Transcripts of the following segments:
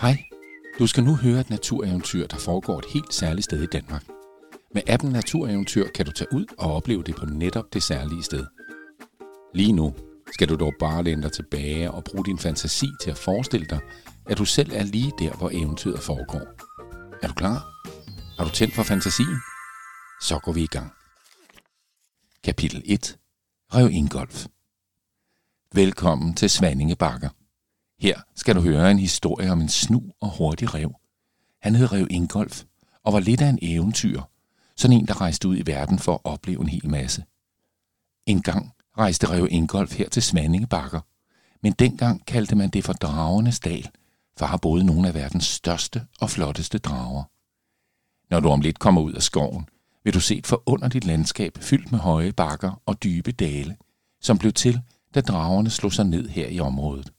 Hej, du skal nu høre et natureventyr, der foregår et helt særligt sted i Danmark. Med appen Natureventyr kan du tage ud og opleve det på netop det særlige sted. Lige nu skal du dog bare læne dig tilbage og bruge din fantasi til at forestille dig, at du selv er lige der, hvor eventyret foregår. Er du klar? Har du tændt for fantasien? Så går vi i gang. Kapitel 1. Rev Ingolf. Velkommen til Svanninge Bakker. Her skal du høre en historie om en snu og hurtig rev. Han hed Rev Ingolf og var lidt af en eventyr. Sådan en, der rejste ud i verden for at opleve en hel masse. En gang rejste Rev Ingolf her til Svanningebakker. Men dengang kaldte man det for Dragernes Dal, for har boede nogle af verdens største og flotteste drager. Når du om lidt kommer ud af skoven, vil du se et forunderligt landskab fyldt med høje bakker og dybe dale, som blev til, da dragerne slog sig ned her i området.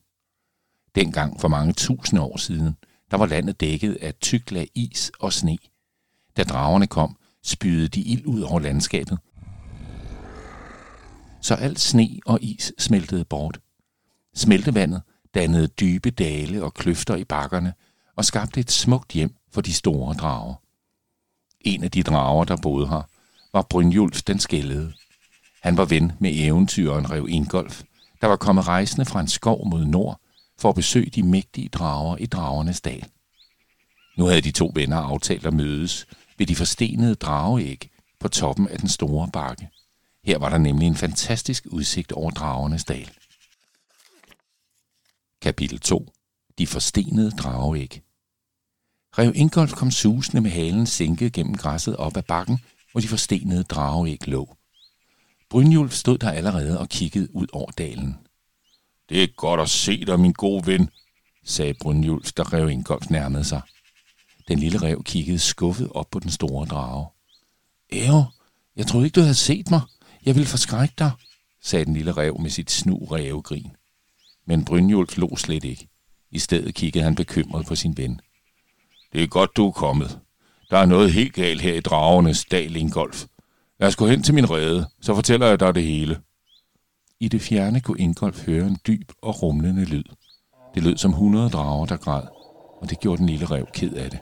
Dengang for mange tusinde år siden, der var landet dækket af tyk lag is og sne. Da dragerne kom, spydede de ild ud over landskabet. Så alt sne og is smeltede bort. Smeltevandet dannede dybe dale og kløfter i bakkerne og skabte et smukt hjem for de store drager. En af de drager, der boede her, var Brynjulf den skældede. Han var ven med eventyren Rev Ingolf, der var kommet rejsende fra en skov mod nord for at besøge de mægtige drager i dragernes dal. Nu havde de to venner aftalt at mødes ved de forstenede drageæg på toppen af den store bakke. Her var der nemlig en fantastisk udsigt over dragernes dal. Kapitel 2. De forstenede drageæg. Rev Ingolf kom susende med halen sænket gennem græsset op ad bakken, hvor de forstenede drageæg lå. Brynjulf stod der allerede og kiggede ud over dalen. Det er godt at se dig, min gode ven, sagde Brynjulf, da Rev Ingolf nærmede sig. Den lille rev kiggede skuffet op på den store drage. Æv, jeg troede ikke, du havde set mig. Jeg ville forskrække dig, sagde den lille rev med sit snu rævegrin. Men Brynjulf lå slet ikke. I stedet kiggede han bekymret på sin ven. Det er godt, du er kommet. Der er noget helt galt her i dragernes dal, Ingolf. Lad os gå hen til min rede, så fortæller jeg dig det hele. I det fjerne kunne Ingolf høre en dyb og rumlende lyd. Det lød som hundrede drager, der græd, og det gjorde den lille rev ked af det.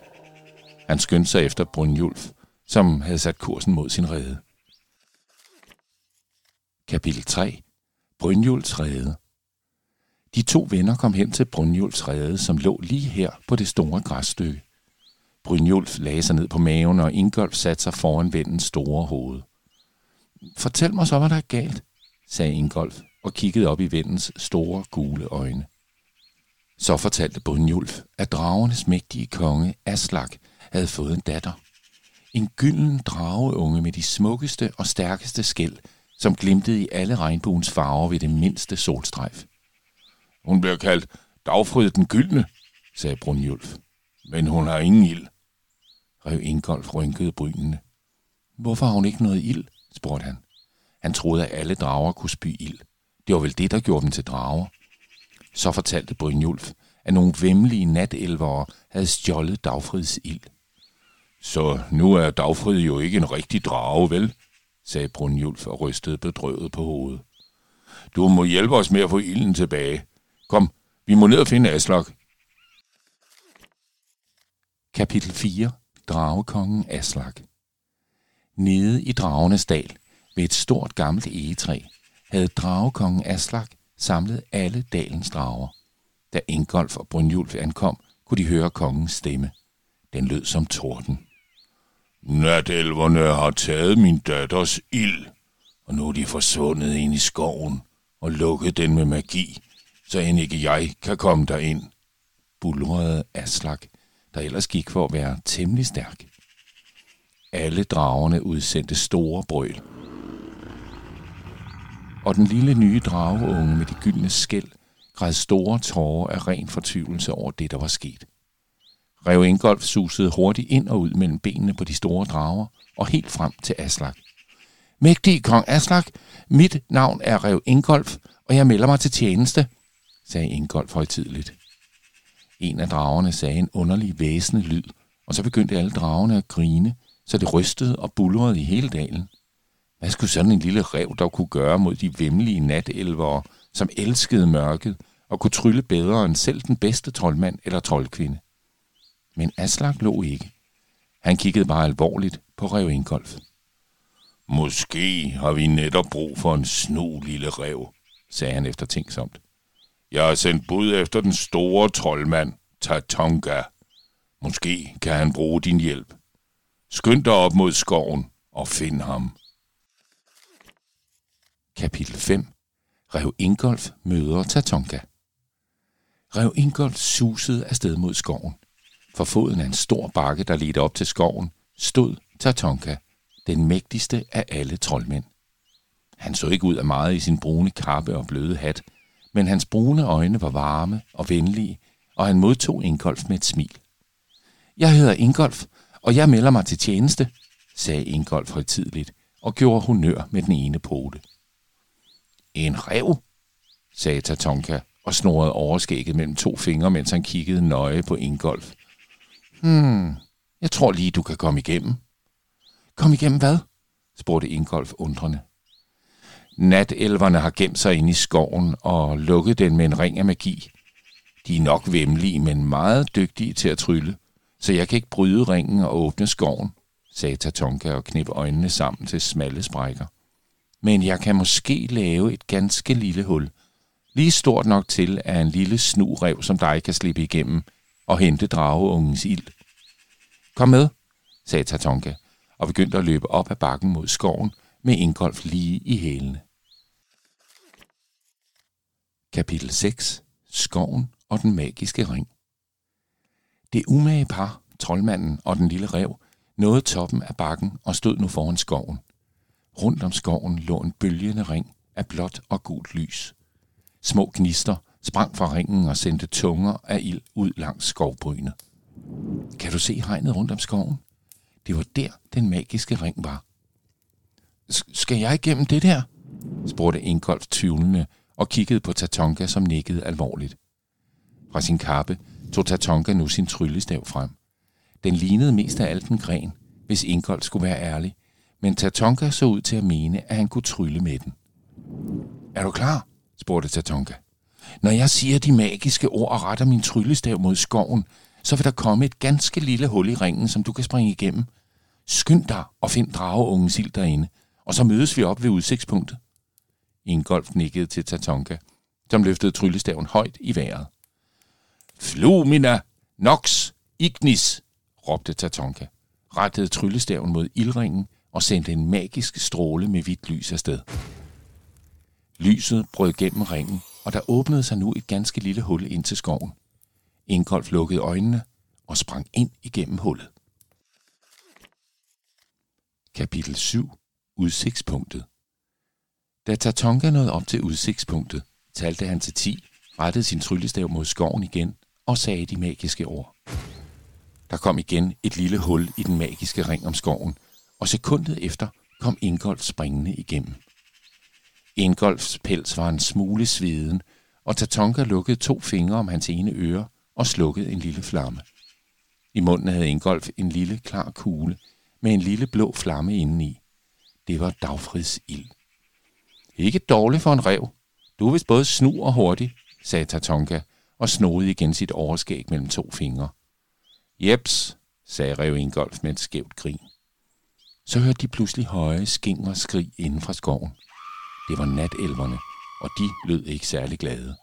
Han skyndte sig efter Brynjulf, som havde sat kursen mod sin rede. Kapitel 3. Brynjulfs rede. De to venner kom hen til Brynjulfs rede, som lå lige her på det store græsstykke. Brynjulf lagde sig ned på maven, og Ingolf satte sig foran vendens store hoved. Fortæl mig så, hvad der er galt, sagde Ingolf og kiggede op i vennens store gule øjne. Så fortalte Brynjulf, at dragernes mægtige konge Aslak havde fået en datter. En gylden drageunge med de smukkeste og stærkeste skæld, som glimtede i alle regnbuens farver ved det mindste solstrejf. Hun bliver kaldt Dagfryd den Gyldne, sagde Brunjulf. Men hun har ingen ild. Rev Ingolf rynkede brynene. Hvorfor har hun ikke noget ild? spurgte han. Han troede, at alle drager kunne spy ild. Det var vel det, der gjorde dem til drager. Så fortalte Brynjulf, at nogle vemmelige natelvere havde stjålet Dagfrids ild. Så nu er Dagfrid jo ikke en rigtig drage, vel? sagde Brunjulf og rystede bedrøvet på hovedet. Du må hjælpe os med at få ilden tilbage. Kom, vi må ned og finde Aslak. Kapitel 4. Dragekongen Aslak Nede i Dragenes dal, ved et stort gammelt egetræ, havde dragekongen Aslak samlet alle dalens drager. Da Ingolf og Brynjulf ankom, kunne de høre kongens stemme. Den lød som torden. Natelverne har taget min datters ild, og nu er de forsvundet ind i skoven og lukket den med magi, så end ikke jeg kan komme derind, bulrede Aslak, der ellers gik for at være temmelig stærk. Alle dragerne udsendte store brøl. Og den lille nye drageunge med de gyldne skæld græd store tårer af ren fortvivlelse over det, der var sket. Rev Ingolf susede hurtigt ind og ud mellem benene på de store drager og helt frem til Aslak. Mægtige kong Aslak, mit navn er Rev Ingolf, og jeg melder mig til tjeneste, sagde Ingolf højtidligt. En af dragerne sagde en underlig væsende lyd, og så begyndte alle dragerne at grine, så det rystede og bulrede i hele dalen. Hvad skulle sådan en lille rev dog kunne gøre mod de vemmelige natelvere, som elskede mørket og kunne trylle bedre end selv den bedste troldmand eller troldkvinde? Men Aslak lå ikke. Han kiggede bare alvorligt på Rev Ingolf. Måske har vi netop brug for en snu lille rev, sagde han efter tænksomt. Jeg har sendt bud efter den store troldmand, Tatonga. Måske kan han bruge din hjælp. Skynd dig op mod skoven og find ham. Kapitel 5 Rev Ingolf møder Tatonka. Rev Ingolf susede afsted mod skoven. For foden af en stor bakke, der ledte op til skoven, stod Tatonka, den mægtigste af alle troldmænd. Han så ikke ud af meget i sin brune kappe og bløde hat, men hans brune øjne var varme og venlige, og han modtog Ingolf med et smil. Jeg hedder Ingolf, og jeg melder mig til tjeneste, sagde Ingolf højtidligt og gjorde honør med den ene pote. En rev, sagde Tatonka og snorede overskægget mellem to fingre, mens han kiggede nøje på Ingolf. Hmm, jeg tror lige, du kan komme igennem. Kom igennem hvad? spurgte Ingolf undrende. Natelverne har gemt sig inde i skoven og lukket den med en ring af magi. De er nok vemmelige, men meget dygtige til at trylle, så jeg kan ikke bryde ringen og åbne skoven, sagde Tatonka og knep øjnene sammen til smalle sprækker. Men jeg kan måske lave et ganske lille hul, lige stort nok til, at en lille snurev som dig kan slippe igennem og hente drageungens ild. Kom med, sagde Tatonka, og begyndte at løbe op ad bakken mod skoven med Ingolf lige i hælene. Kapitel 6. Skoven og den magiske ring. Det umage par, troldmanden og den lille rev, nåede toppen af bakken og stod nu foran skoven. Rundt om skoven lå en bølgende ring af blåt og gult lys. Små gnister sprang fra ringen og sendte tunger af ild ud langs skovbrynet. Kan du se hegnet rundt om skoven? Det var der, den magiske ring var. Skal jeg igennem det der? spurgte Ingolf tvivlende og kiggede på Tatonka, som nikkede alvorligt. Fra sin kappe tog Tatonka nu sin tryllestav frem. Den lignede mest af alt en gren, hvis Ingolf skulle være ærlig, men Tatonka så ud til at mene, at han kunne trylle med den. Er du klar? spurgte Tatonka. Når jeg siger de magiske ord og retter min tryllestav mod skoven, så vil der komme et ganske lille hul i ringen, som du kan springe igennem. Skynd dig og find drageungen sild derinde, og så mødes vi op ved udsigtspunktet. Ingolf nikkede til Tatonka, som løftede tryllestaven højt i vejret. Flumina, Nox, Ignis, råbte Tatonka, rettede tryllestaven mod ildringen og sendte en magisk stråle med hvidt lys afsted. Lyset brød gennem ringen, og der åbnede sig nu et ganske lille hul ind til skoven. Ingolf lukkede øjnene og sprang ind igennem hullet. Kapitel 7. Udsigtspunktet Da Tatonka nåede op til udsigtspunktet, talte han til 10, rettede sin tryllestav mod skoven igen og sagde de magiske ord. Der kom igen et lille hul i den magiske ring om skoven, og sekundet efter kom Ingolf springende igennem. Ingolfs pels var en smule sveden, og Tatonka lukkede to fingre om hans ene øre og slukkede en lille flamme. I munden havde Ingolf en lille klar kugle med en lille blå flamme indeni. Det var dagfrids ild. Ikke dårligt for en rev. Du er vist både snu og hurtig, sagde Tatonka og snodede igen sit overskæg mellem to fingre. Jeps, sagde rev Ingolf med et skævt grin. Så hørte de pludselig høje skinger skrig inden fra skoven. Det var natelverne, og de lød ikke særlig glade.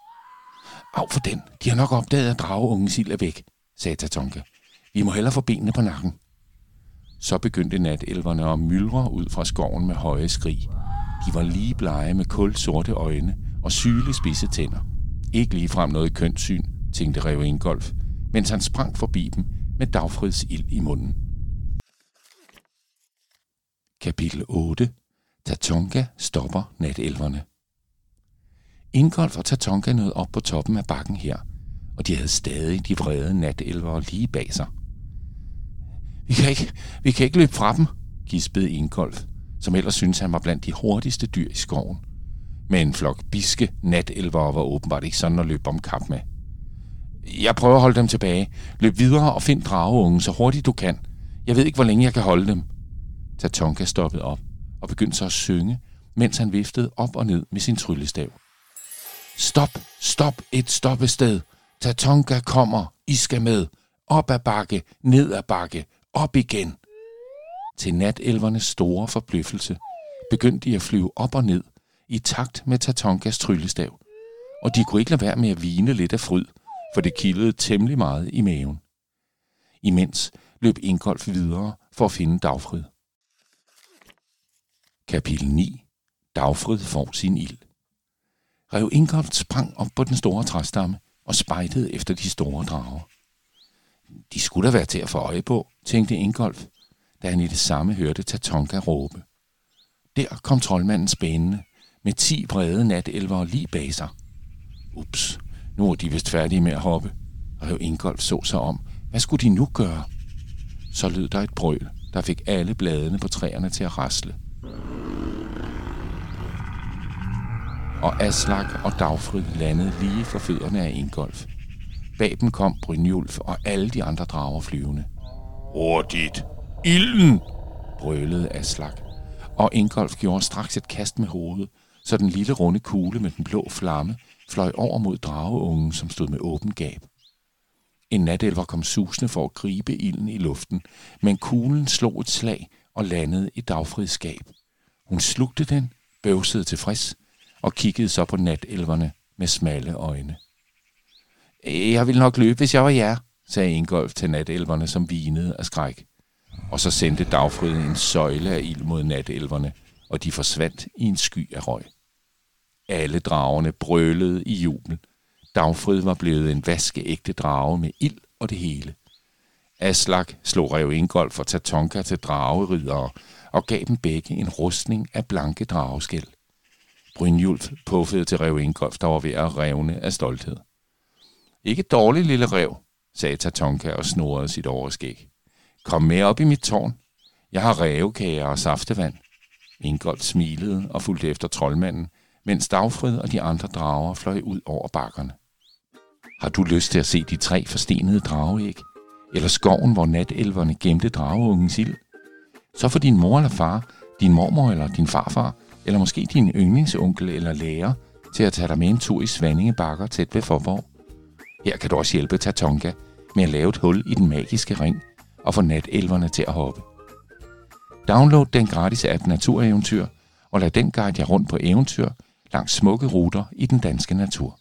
Af for den, de har nok opdaget, at drageungen sild er væk, sagde Tatonka. Vi må hellere få benene på nakken. Så begyndte natelverne at myldre ud fra skoven med høje skrig. De var lige blege med kul sorte øjne og syle spidse tænder. Ikke ligefrem noget kønssyn, tænkte Rev Ingolf, mens han sprang forbi dem med dagfrids ild i munden. Kapitel 8 Tatonka stopper natelverne. Ingolf og Tatonka nåede op på toppen af bakken her, og de havde stadig de vrede natelvere lige bag sig. Vi kan ikke, vi kan ikke løbe fra dem, gispede Ingolf, som ellers syntes, han var blandt de hurtigste dyr i skoven. Men en flok biske natelvere var åbenbart ikke sådan at løbe om kap med. Jeg prøver at holde dem tilbage. Løb videre og find drageungen så hurtigt du kan. Jeg ved ikke, hvor længe jeg kan holde dem. Tatonka stoppede op og begyndte så at synge, mens han viftede op og ned med sin tryllestav. Stop, stop et stoppested. Tatonka kommer, I skal med. op ad bakke, ned ad bakke, op igen. Til natelvernes store forbløffelse begyndte de at flyve op og ned i takt med Tatonkas tryllestav, og de kunne ikke lade være med at vine lidt af fryd, for det kildede temmelig meget i maven. Imens løb Ingolf videre for at finde Dagfrid. Kapitel 9. Dagfrid får sin ild. Rev Ingolf sprang op på den store træstamme og spejtede efter de store drager. De skulle da være til at få øje på, tænkte Ingolf, da han i det samme hørte Tatonka råbe. Der kom troldmanden spændende, med ti brede natelver lige bag sig. Ups, nu er de vist færdige med at hoppe. Rev Ingolf så sig om. Hvad skulle de nu gøre? Så lød der et brøl, der fik alle bladene på træerne til at rasle. Og Aslak og Dagfrid landede lige for fødderne af Ingolf. Bag dem kom Brynjulf og alle de andre drager flyvende. Hurtigt! Ilden! brølede Aslak. Og Ingolf gjorde straks et kast med hovedet, så den lille runde kugle med den blå flamme fløj over mod drageungen, som stod med åben gab. En natelver kom susende for at gribe ilden i luften, men kuglen slog et slag og landede i Dagfrids skab. Hun slugte den, bøvsede tilfreds og kiggede så på natelverne med smalle øjne. Øh, jeg vil nok løbe, hvis jeg var jer, sagde Ingolf til natelverne, som vinede af skræk. Og så sendte Dagfrid en søjle af ild mod natelverne, og de forsvandt i en sky af røg. Alle dragerne brølede i jubel. Dagfrid var blevet en vaskeægte drage med ild og det hele. Aslak slog Rev Ingolf for Tatonka til drageridere og gav dem begge en rustning af blanke drageskæl. Brynjulf puffede til Rev Ingolf, der var ved at revne af stolthed. Ikke dårlig lille rev, sagde Tatonka og snorede sit overskæg. Kom med op i mit tårn. Jeg har revkager og saftevand. Ingolf smilede og fulgte efter troldmanden, mens Dagfred og de andre drager fløj ud over bakkerne. Har du lyst til at se de tre forstenede drageæg? Eller skoven, hvor natelverne gemte drageungens ild? Så får din mor eller far, din mormor eller din farfar, eller måske din yndlingsonkel eller lærer, til at tage dig med en tur i Svanninge Bakker tæt ved Forborg. Her kan du også hjælpe Tatonka med at lave et hul i den magiske ring og få natelverne til at hoppe. Download den gratis app Natureventyr og lad den guide jer rundt på eventyr langs smukke ruter i den danske natur.